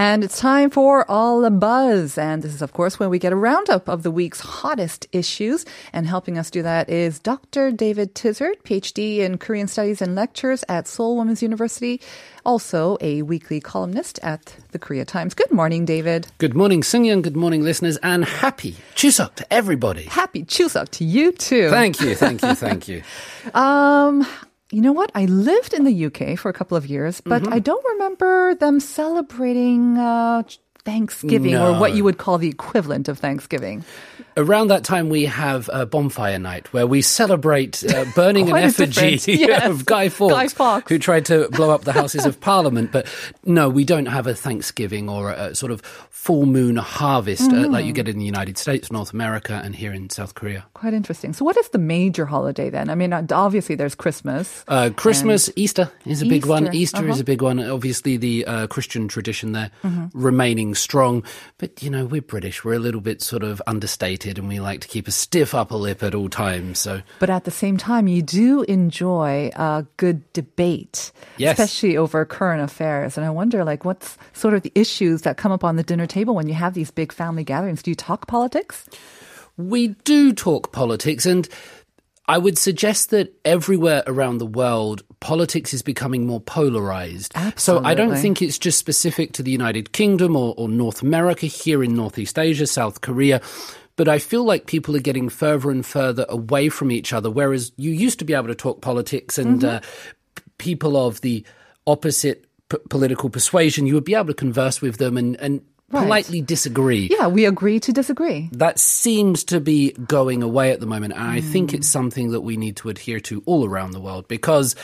And it's time for All the Buzz. And this is, of course, when we get a roundup of the week's hottest issues. And helping us do that is Dr. David Tizzard, PhD in Korean Studies and Lectures at Seoul Women's University, also a weekly columnist at the Korea Times. Good morning, David. Good morning, Singyeon. Good morning, listeners, and happy Chuseok to everybody. Happy Chuseok to you too. Thank you, thank you, thank you. Um, you know what? I lived in the UK for a couple of years, but Mm-hmm. I don't remember them celebrating uh, Thanksgiving or what you would call the equivalent of Thanksgiving. Around that time, we have a bonfire night where we celebrate uh, burning an effigy. Yes. of Guy Fawkes, Guy Fawkes. who tried to blow up the Houses of Parliament. But no, we don't have a Thanksgiving or a, sort of full moon harvest uh, like you get in the United States, North America, and here in South Korea. Quite interesting. So, what is the major holiday then? I mean, uh, obviously there's Christmas. Uh, Christmas, Easter is a big one. Easter, Easter is uh-huh. a big one. Obviously, the uh, Christian tradition there remaining strong. But, you know, we're British. We're a little bit sort of understated and we like to keep a stiff upper lip at all times. So, But at the same time, you do enjoy a good debate, Yes. especially over current affairs. And I wonder, like, what's sort of the issues that come up on the dinner table when you have these big family gatherings? Do you talk politics? we do talk politics and I would suggest that everywhere around the world, politics is becoming more polarized. So I don't think it's just specific to the United Kingdom or, or North America, here in Northeast Asia, South Korea. But I feel like people are getting further and further away from each other, whereas you used to be able to talk politics and uh, p- people of the opposite p- political persuasion, you would be able to converse with them and, and Right. politely disagree Yeah, we agree to disagree. that seems to be going away at the moment. And I think Hmm. it's something that we need to adhere to all around the world because,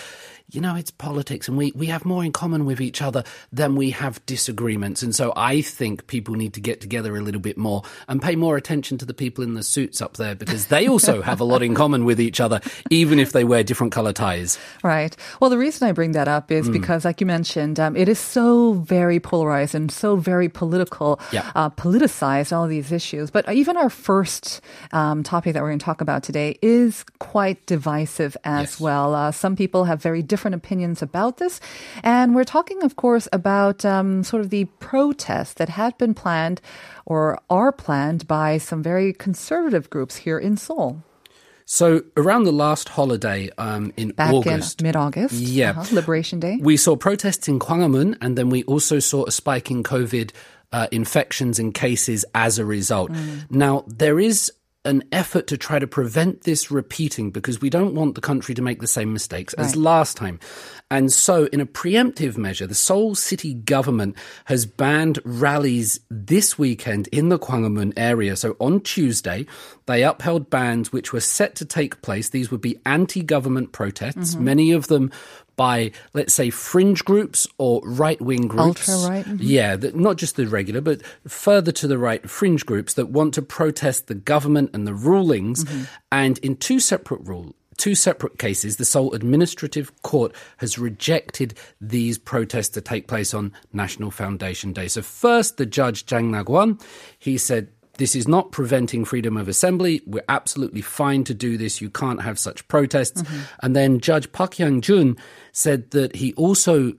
you know, it's politics and we, we have more in common with each other than we have disagreements. And so I think people need to get together a little bit more and pay more attention to the people in the suits up there because they also have a lot in common with each other, even if they wear different color ties. Right. Well, the reason I bring that up is because, like you mentioned, um, it is so very polarized and so very political, Yeah. uh, politicized, all these issues. But even our first um, topic that we're going to talk about today is quite divisive as Yes. well. Uh, some people have very different opinions about this. And we're talking, of course, about um, sort of the protests that had been planned or are planned by some very conservative groups here in Seoul So around the last holiday um, in back August, mid August. Yeah. Liberation Day. We saw protests in Gwanghwamun, and then we also saw a spike in COVID uh, infections and cases as a result. Now, there is an effort to try to prevent this repeating because we don't want the country to make the same mistakes as last time. And so, in a preemptive measure, the Seoul city government has banned rallies this weekend in the Gwanghwamun area. So, on Tuesday, they upheld bans which were set to take place. These would be anti government protests, mm-hmm. many of them by, let's say, fringe groups or right wing groups. Ultra-right, mhm. Yeah, the, not just the regular, but further to the right, fringe groups that want to protest the government and the rulings. And in two separate rule, two separate cases, the Seoul Administrative Court has rejected these protests to take place on National Foundation Day. So first, the judge Jang Nagwan, he said. This is not preventing freedom of assembly. We're absolutely fine to do this. You can't have such protests. Mm-hmm. And then Judge Park Hyung Jun said that he also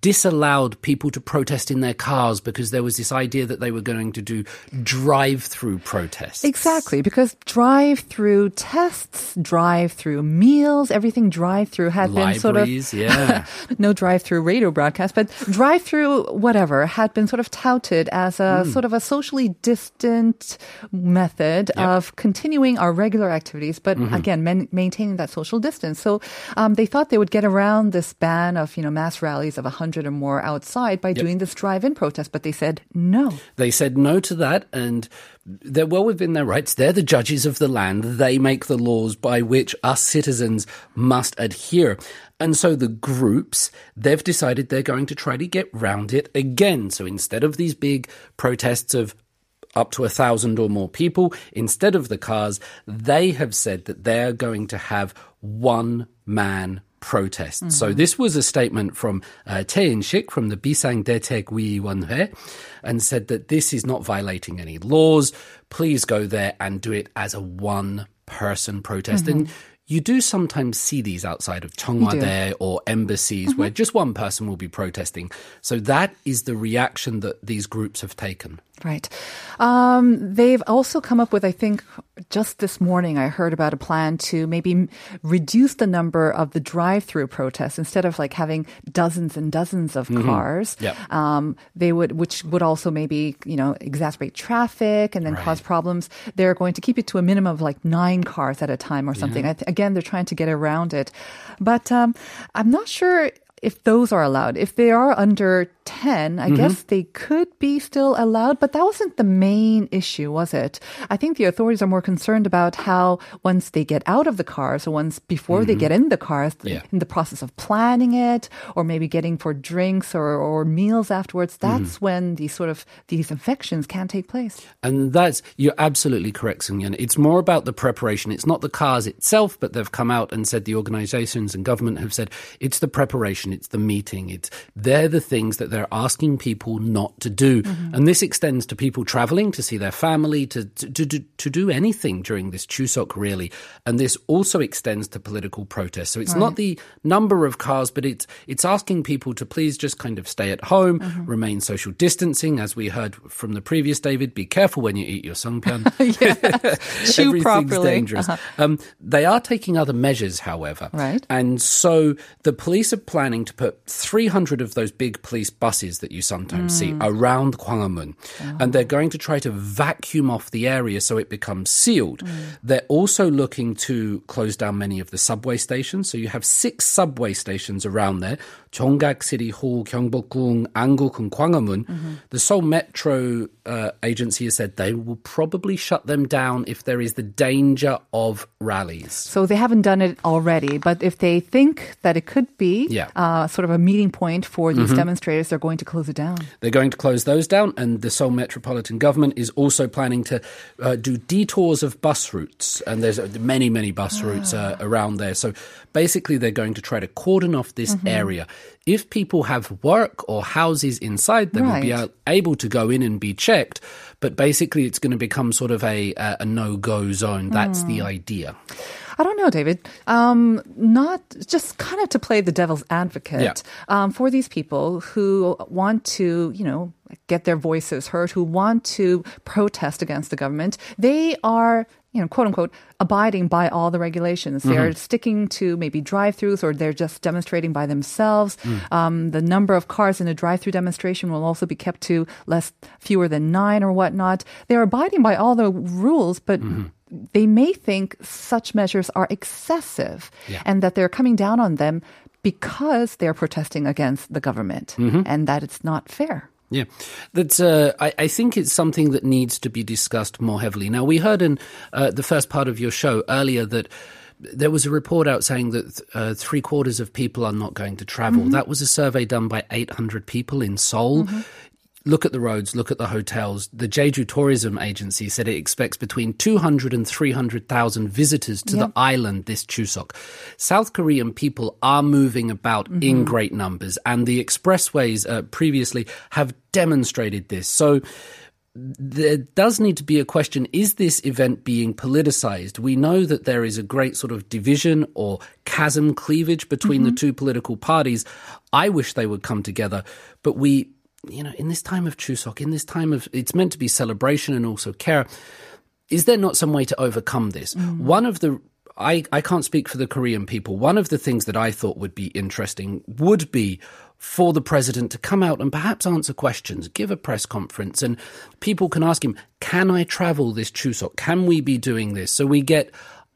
disallowed people to protest in their cars because there was this idea that they were going to do drive-through protests. Exactly, because drive-through tests, drive-through meals, everything drive-through had been sort of yeah. no drive-through radio broadcast, but drive-through whatever had been sort of touted as a Hmm. sort of a socially distant method of continuing our regular activities, but Mm-hmm. again man- maintaining that social distance. So um, they thought they would get around this ban of you know mass rallies of 100 or more outside by doing this drive-in protest, but they said no. They said no to that, and they're well within their rights. They're the judges of the land. They make the laws by which us citizens must adhere. And so the groups, they've decided they're going to try to get round it again. So instead of these big protests of up to a thousand or more people, instead of the cars, they have said that they're going to have one man protest. So mm-hmm. this was a statement from uh, Tae In-shik from the Bisang Detegwiwanhe and said that this is not violating any laws. Please go there and do it as a one person protest. Mm-hmm. And you do sometimes see these outside of Cheongwadae or embassies mm-hmm. where just one person will be protesting. So that is the reaction that these groups have taken. Right. Um, they've also come up with, I think, just this morning, I heard about a plan to maybe reduce the number of the drive-through protests instead of like having dozens and dozens of cars. Yep. Um, they would, which would also maybe you know exacerbate traffic and then cause problems. They're going to keep it to a minimum of like nine cars at a time or something. I th- again, they're trying to get around it, but um, I'm not sure if those are allowed. If they are under 10, I mm-hmm. guess they could be still allowed, but that wasn't the main issue, was it? I think the authorities are more concerned about how once they get out of the cars, or once before they mm-hmm. get in the cars, Yeah. in the process of planning it, or maybe getting for drinks or, or meals afterwards, mm-hmm. that's when these sort of, these infections can take place. And that's, you're absolutely correct, Sungyeon. It's more about the preparation. It's not the cars itself, but they've come out and said the organizations and government have said it's the preparation, it's the meeting, it's, they're the things that they're asking people not to do. Mm-hmm. And this extends to people traveling to see their family, to, to, to, do- to do anything during this Chuseok, really. And this also extends to political protests. So it's not the number of cars, but it's, it's asking people to please just kind of stay at home, mm-hmm. remain social distancing, as we heard from the previous David. Be careful when you eat your songpyeon. Chew properly. dangerous. Uh-huh. Um, they are taking other measures, however. Right. And so the police are planning to put 300 of those big police buses that you sometimes see around Gwanghwamun. And they're going to try to vacuum off the area so it becomes sealed. They're also looking to close down many of the subway stations. So you have six subway stations around there. Jonggak City Hall, Gyeongbokgung, Anguk, and Gwanghwamun. The Seoul Metro uh, agency has said they will probably shut them down if there is the danger of rallies. So they haven't done it already, but if they think that it could be Yeah. uh, sort of a meeting point for these demonstrators, they're going to close it down. They're going to close those down, and the Seoul Metropolitan Government is also planning to uh, do detours of bus routes, and there's uh, many, many bus routes uh, around there. So basically, they're going to try to cordon off this area. If people have work or houses inside, them, they will be able to go in and be checked. But basically, it's going to become sort of a, a, a no-go zone. That's the idea. I don't know, David. Um, not just kind of to play the devil's advocate Yeah. um, for these people who want to, you know, get their voices heard, who want to protest against the government. They are, you know, quote unquote, abiding by all the regulations. They're mm-hmm. sticking to maybe drive-throughs, or they're just demonstrating by themselves. Mm. Um, the number of cars in a drive-through demonstration will also be kept to less, fewer than nine, or whatnot. They're abiding by all the rules, but mm-hmm. they may think such measures are excessive and that they're coming down on them because they're protesting against the government mm-hmm. and that it's not fair. Yeah, that's. Uh, I, I think it's something that needs to be discussed more heavily. Now, we heard in uh, the first part of your show earlier that there was a report out saying that uh, three quarters of people are not going to travel. That was a survey done by 800 people in Seoul. Look at the roads, look at the hotels. The Jeju Tourism Agency said it expects between 200 and 300,000 visitors to the island this Chuseok. South Korean people are moving about in great numbers, and the expressways uh, previously have demonstrated this. So there does need to be a question is this event being politicized? We know that there is a great sort of division or chasm cleavage between the two political parties. I wish they would come together, but we, you know, in this time of Chuseok, in this time of it's meant to be celebration and also care, is there not some way to overcome this? One of the I, I can't speak for the Korean people. One of the things that I thought would be interesting would be for the president to come out and perhaps answer questions, give a press conference, and people can ask him, Can I travel this Chuseok? Can we be doing this? So we get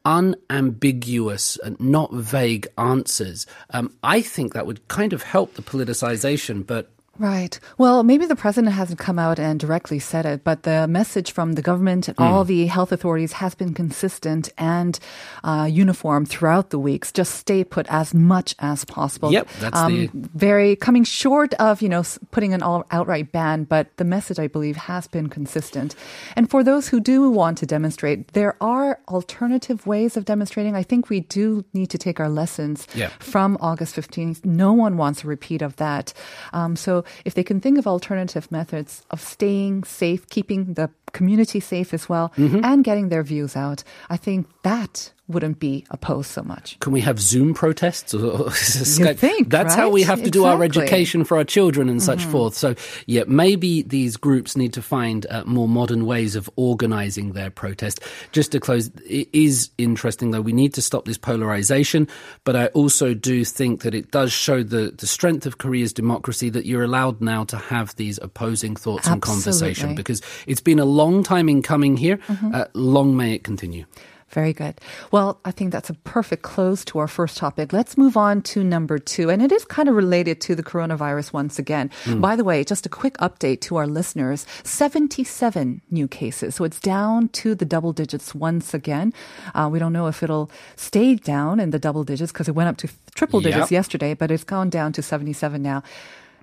unambiguous and not vague answers. Um, I think that would kind of help the politicization, but Right. Well, maybe the president hasn't come out and directly said it, but the message from the government and Hmm. all the health authorities has been consistent and uh, uniform throughout the weeks. Just stay put as much as possible. Um, Yep, that's the- very coming short of you know putting an all outright ban, but the message I believe has been consistent. And for those who do want to demonstrate, there are alternative ways of demonstrating. I think we do need to take our lessons Yeah. from August 15th. No one wants a repeat of that. Um, so if they can think of alternative methods of staying safe, keeping the community safe as well, Mm-hmm. and getting their views out, I think that wouldn't be opposed so much. Can we have Zoom protests? Or Skype? think, That's how we have to do our education for our children and such forth. So, yeah, maybe these groups need to find uh, more modern ways of organizing their protest. Just to close, it is interesting though. We need to stop this polarization, but I also do think that it does show the, the strength of Korea's democracy that you're allowed now to have these opposing thoughts and conversation because it's been a long time in coming here. Mm-hmm. Uh, long may it continue. Very good. Well, I think that's a perfect close to our first topic. Let's move on to number two. And it is kind of related to the coronavirus once again. By the way, just a quick update to our listeners 77 new cases. So it's down to the double digits once again. Uh, we don't know if it'll stay down in the double digits because it went up to triple digits Yep. yesterday, but it's gone down to 77 now.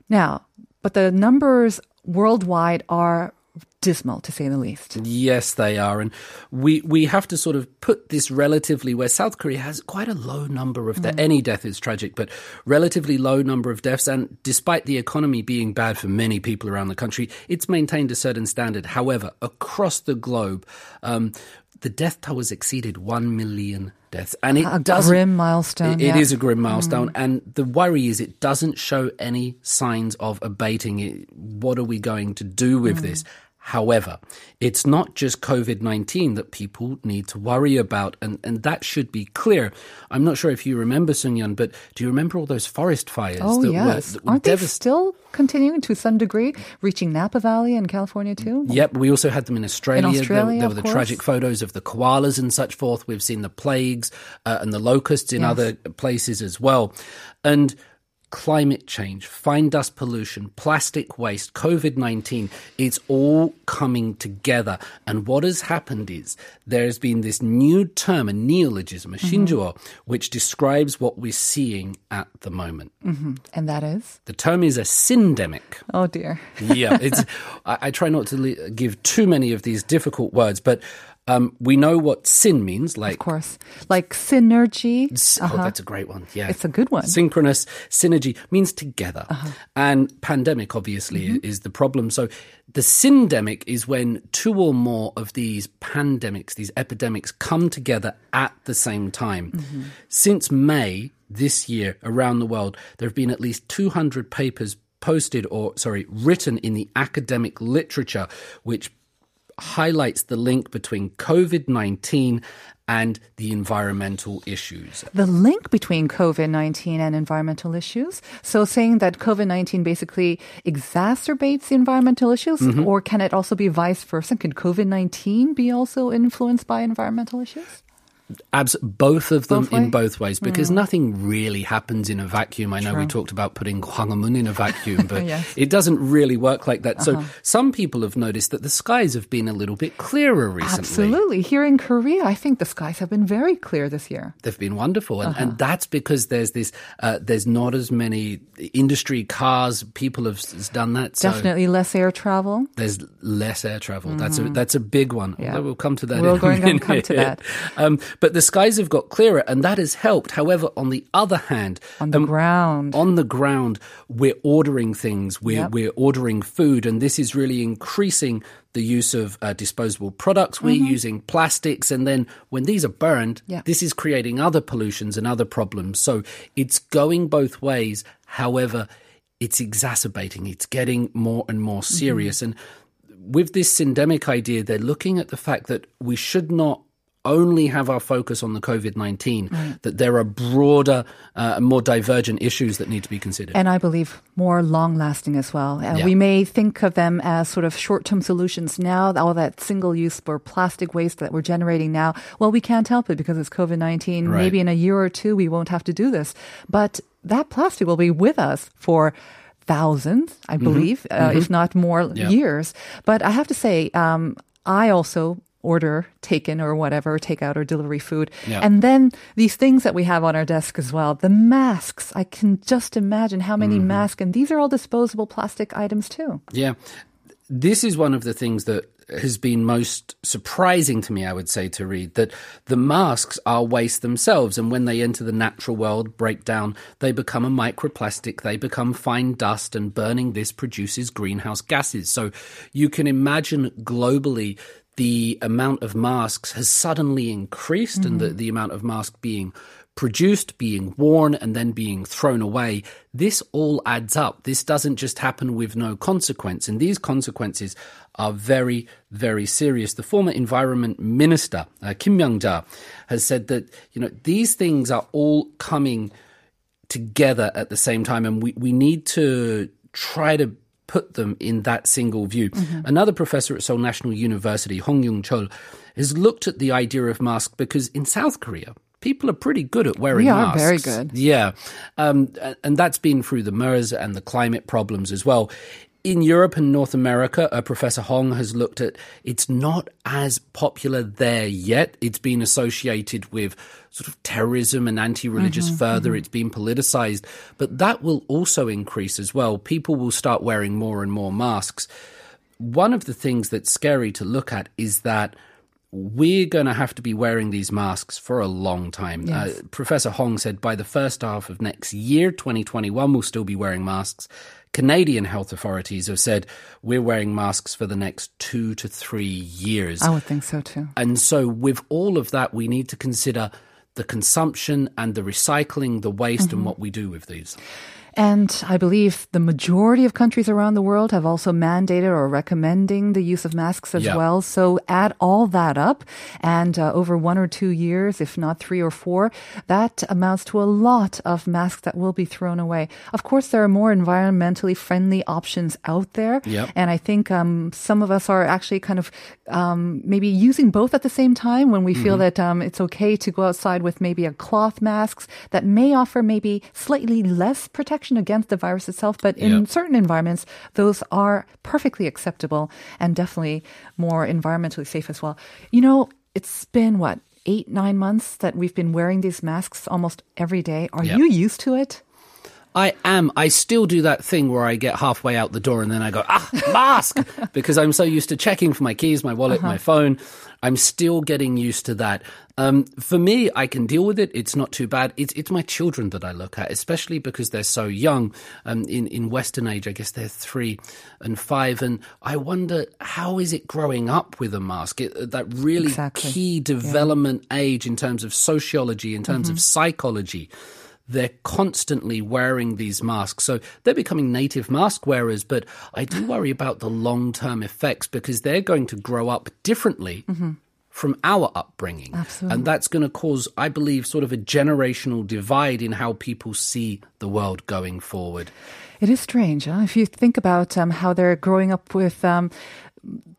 Now, but the numbers worldwide are dismal to say the least. Yes, they are, and we we have to sort of put this relatively where South Korea has quite a low number of de- mm. any death is tragic, but relatively low number of deaths, and despite the economy being bad for many people around the country, it's maintained a certain standard. However, across the globe. Um, the death toll has exceeded 1 million deaths. And it A doesn't. grim milestone, It- it yeah. is a grim milestone. Mm. And the worry is it doesn't show any signs of abating. It, what are we going to do with mm. this? However, it's not just COVID 19 that people need to worry about, and, and that should be clear. I'm not sure if you remember, Sun Yun, but do you remember all those forest fires Oh, that yes. were, that Aren't they devast- still continuing to some degree, reaching Napa Valley in California too? Yep, we also had them in Australia. There- Australia, there, were of the tragic photos of the koalas and such forth. We've seen the plagues uh, and the locusts in Yes. other places as well. And climate change, fine dust pollution, plastic waste, COVID 19, it's all coming together. And what has happened is there has been this new term, a neologism, a Mm-hmm. shinjuo, which describes what we're seeing at the moment. And that is? The term is a syndemic Oh dear. yeah, it's. I, I try not to le- give too many of these difficult words, but um, we know what sin means. Like, Of course. Like synergy. s- oh, uh-huh. that's a great one. Yeah, It's a good one. Synchronous synergy means together, uh-huh. and pandemic obviously mm-hmm. is the problem. So, the syndemic is when two or more of these pandemics, these epidemics, come together at the same time. Mm-hmm. Since May this year, around the world, there have been at least 200 papers posted or sorry written in the academic literature which highlights the link between COVID-19 and the environmental issues. The link between COVID 19 and environmental issues. So, saying that COVID 19 basically exacerbates the environmental issues, Mm-hmm. or can it also be vice versa? Can COVID 19 be also influenced by environmental issues? Abs- both of them Both in both ways because nothing really happens in a vacuum. I know we talked about putting Gwanghwamun in a vacuum, but Yes. Uh-huh. it doesn't really work like that. So some people have noticed that the skies have been a little bit clearer recently. Absolutely. Here in Korea, I think the skies have been very clear this year. They've been wonderful, and, Uh-huh. and that's because there's this. Uh, there's not as many industry cars. People have done that. So Definitely less air travel. there's less air travel. That's a that's a big one. Mm-hmm. Yeah. Although we'll come to that. We're in a going to come to that. Um, but the skies have got clearer, and that has helped. However, on the other hand, On the um, ground. on the ground, we're ordering things. We're Yep. we're ordering food, and this is really increasing the use of uh, disposable products. We're using plastics, and then when these are burned, Mm-hmm. Yeah. this is creating other pollutions and other problems. So it's going both ways. However, it's exacerbating. It's getting more and more serious. And with this syndemic idea, they're looking at the fact that we should not only have our focus on the COVID 19, that there are broader, uh, more divergent issues that need to be considered. And I believe more long lasting as well. Uh, Yeah. We may think of them as sort of short term solutions now, all that single use or plastic waste that we're generating now. Well, we can't help it because it's COVID 19. Right. Maybe in a year or two, we won't have to do this. But that plastic will be with us for thousands, I believe, uh, if not more Mm-hmm. Yeah. years. But I have to say, um, I also order taken or whatever, takeout or delivery food. Yeah. And then these things that we have on our desk as well, the masks. I can just imagine how many Mm-hmm. masks, and these are all disposable plastic items too. Yeah. This is one of the things that has been most surprising to me, I would say, to read that the masks are waste themselves. And when they enter the natural world, break down, they become a microplastic, they become fine dust, and burning this produces greenhouse gases. So you can imagine globally the amount of masks has suddenly increased and the, the amount of masks being produced, being worn, and then being thrown away. This all adds up. This doesn't just happen with no consequence. And these consequences are very, very serious. The former environment minister, uh, Kim Myung-ja, has said that, you know, these things are all coming together at the same time, and we, we need to try to put them in that single view. Another professor at Seoul National University, Hong Yung Chol, has looked at the idea of masks because in South Korea, people are pretty good at wearing We are masks. very good. Yeah. Um, and that's been through the MERS and the climate problems as well. In Europe and North America, uh, Professor Hong has looked at it's not as popular there yet. It's been associated with sort of terrorism and anti religious further. It's been politicized, but that will also increase as well. People will start wearing more and more masks. One of the things that's scary to look at is that we're going to have to be wearing these masks for a long time. Uh, Professor Hong said by the first half of next year, 2021, we'll still be wearing masks. Canadian health authorities have said we're wearing masks for the next two to three years. I would think so too. And so, with all of that, we need to consider the consumption and the recycling, the waste, and mm-hmm. what we do with these. And I believe the majority of countries around the world have also mandated or recommending the use of masks as Yeah. well. So add all that up, and uh, over one or two years, if not three or four, that amounts to a lot of masks that will be thrown away. Of course, there are more environmentally friendly options out there. Yep. And I think um, some of us are actually kind of um, maybe using both at the same time when we feel Mm-hmm. that um, it's okay to go outside with maybe a cloth masks that may offer maybe slightly less protection against the virus itself, but in Yep. certain environments, those are perfectly acceptable and definitely more environmentally safe as well. You know, it's been what? Eight, nine months that we've been wearing these masks almost every day. Are Yep. you used to it? I am. I still do that thing where I get halfway out the door and then I go, ah, mask, because I'm so used to checking for my keys, my wallet, my phone. I'm still getting used to that. Um, for me, I can deal with it. It's not too bad. It's, it's my children that I look at, especially because they're so young. Um, in, in Western age, I guess they're three and five. And I wonder, how is it growing up with a mask? It, that really Exactly. key development age in terms of sociology, in terms of psychology they're constantly wearing these masks. So they're becoming native mask wearers, but I do worry about the long term effects because they're going to grow up differently. From our upbringing. Absolutely. And that's going to cause, I believe, sort of a generational divide in how people see the world going forward. It is strange, huh? If you think about um, how they're growing up with um,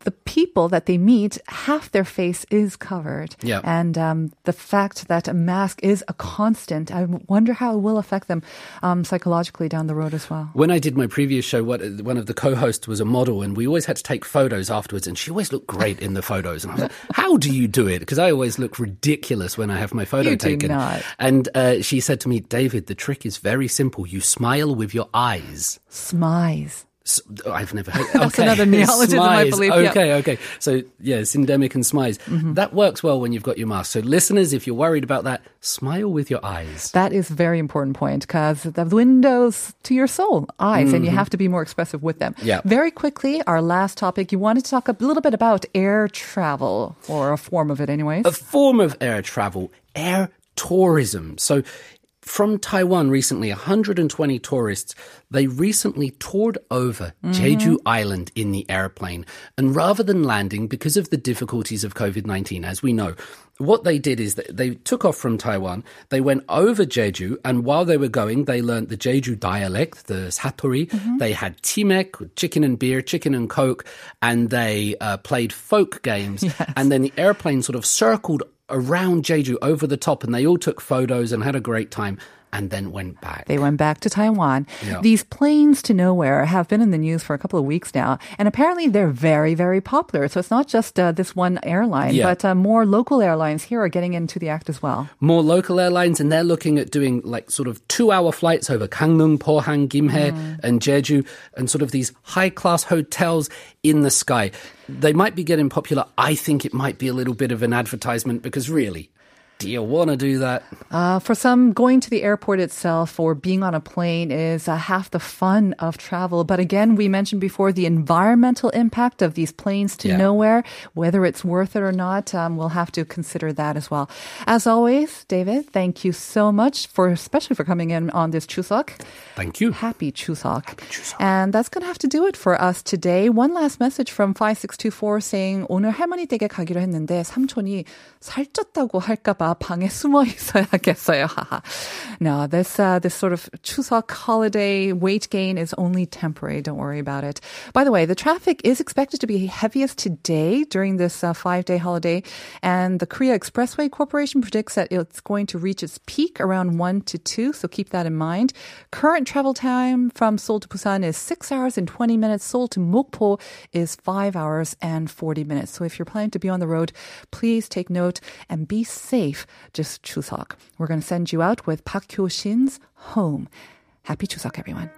the people that they meet, half their face is covered. Yeah. And um, the fact that a mask is a constant, I wonder how it will affect them um, psychologically down the road as well. When I did my previous show, what, one of the co-hosts was a model, and we always had to take photos afterwards, and she always looked great in the photos. And I was like, "How do you do it?" Because I always look ridiculous when I have my photo You do taken. not. And uh, she said to me, "David, the trick is very simple. You smile with your eyes." Smize. S- I've never heard. That's okay. another neologism, I believe. Okay, okay. So yeah, syndemic and smize. Mm-hmm. That works well when you've got your mask. So listeners, if you're worried about that, smile with your eyes. That is a very important point because the windows to your soul, eyes, and you have to be more expressive with them. Mm-hmm. Yeah. Very quickly, our last topic, you wanted to talk a little bit about air travel, or a form of it, anyways. a form of air travel, air tourism. So from Taiwan recently, 120 tourists, they recently toured over Jeju Island in the airplane. And rather than landing, because of the difficulties of COVID 19, as we know, what they did is that they took off from Taiwan, they went over Jeju, and while they were going, they learned the Jeju dialect, the Satori. They had chimaek, chicken and beer, chicken and coke, and they uh, played folk games. And then the airplane sort of circled around Jeju over the top, and they all took photos and had a great time, and then went back. They went back to Taiwan. Yeah. These planes to nowhere have been in the news for a couple of weeks now, and apparently they're very, very popular. So it's not just uh, this one airline, Yeah. but uh, more local airlines here are getting into the act as well. more local airlines, and they're looking at doing like sort of two-hour flights over Gangneung, Pohang, Gimhae, and Jeju, and sort of these high-class hotels in the sky. They might be getting popular. I think it might be a little bit of an advertisement because really, do you want to do that? Uh, for some, going to the airport itself or being on a plane is uh, half the fun of travel. But again, we mentioned before the environmental impact of these planes to Yeah. nowhere, whether it's worth it or not, um, we'll have to consider that as well. As always, David, thank you so much for, especially for coming in on this Chuseok. Thank you. Happy Chuseok. And that's going to have to do it for us today. One last message from 5624 saying 오늘 할머니 댁에 가기로 했는데 삼촌이 살쪘다고 할까봐 방에 숨어 있어야겠어요. no, this uh, this sort of Chuseok holiday weight gain is only temporary. Don't worry about it. By the way, the traffic is expected to be heaviest today during this uh, five day holiday, and the Korea Expressway Corporation predicts that it's going to reach its peak around one to two. So keep that in mind. Current travel time from Seoul to Busan is six hours and twenty minutes. Seoul to Mokpo is five hours and forty minutes. So if you're planning to be on the road, please take note and be safe. just Chuseok. We're going to send you out with Park Hyo Shin's Home. Happy Chuseok, everyone.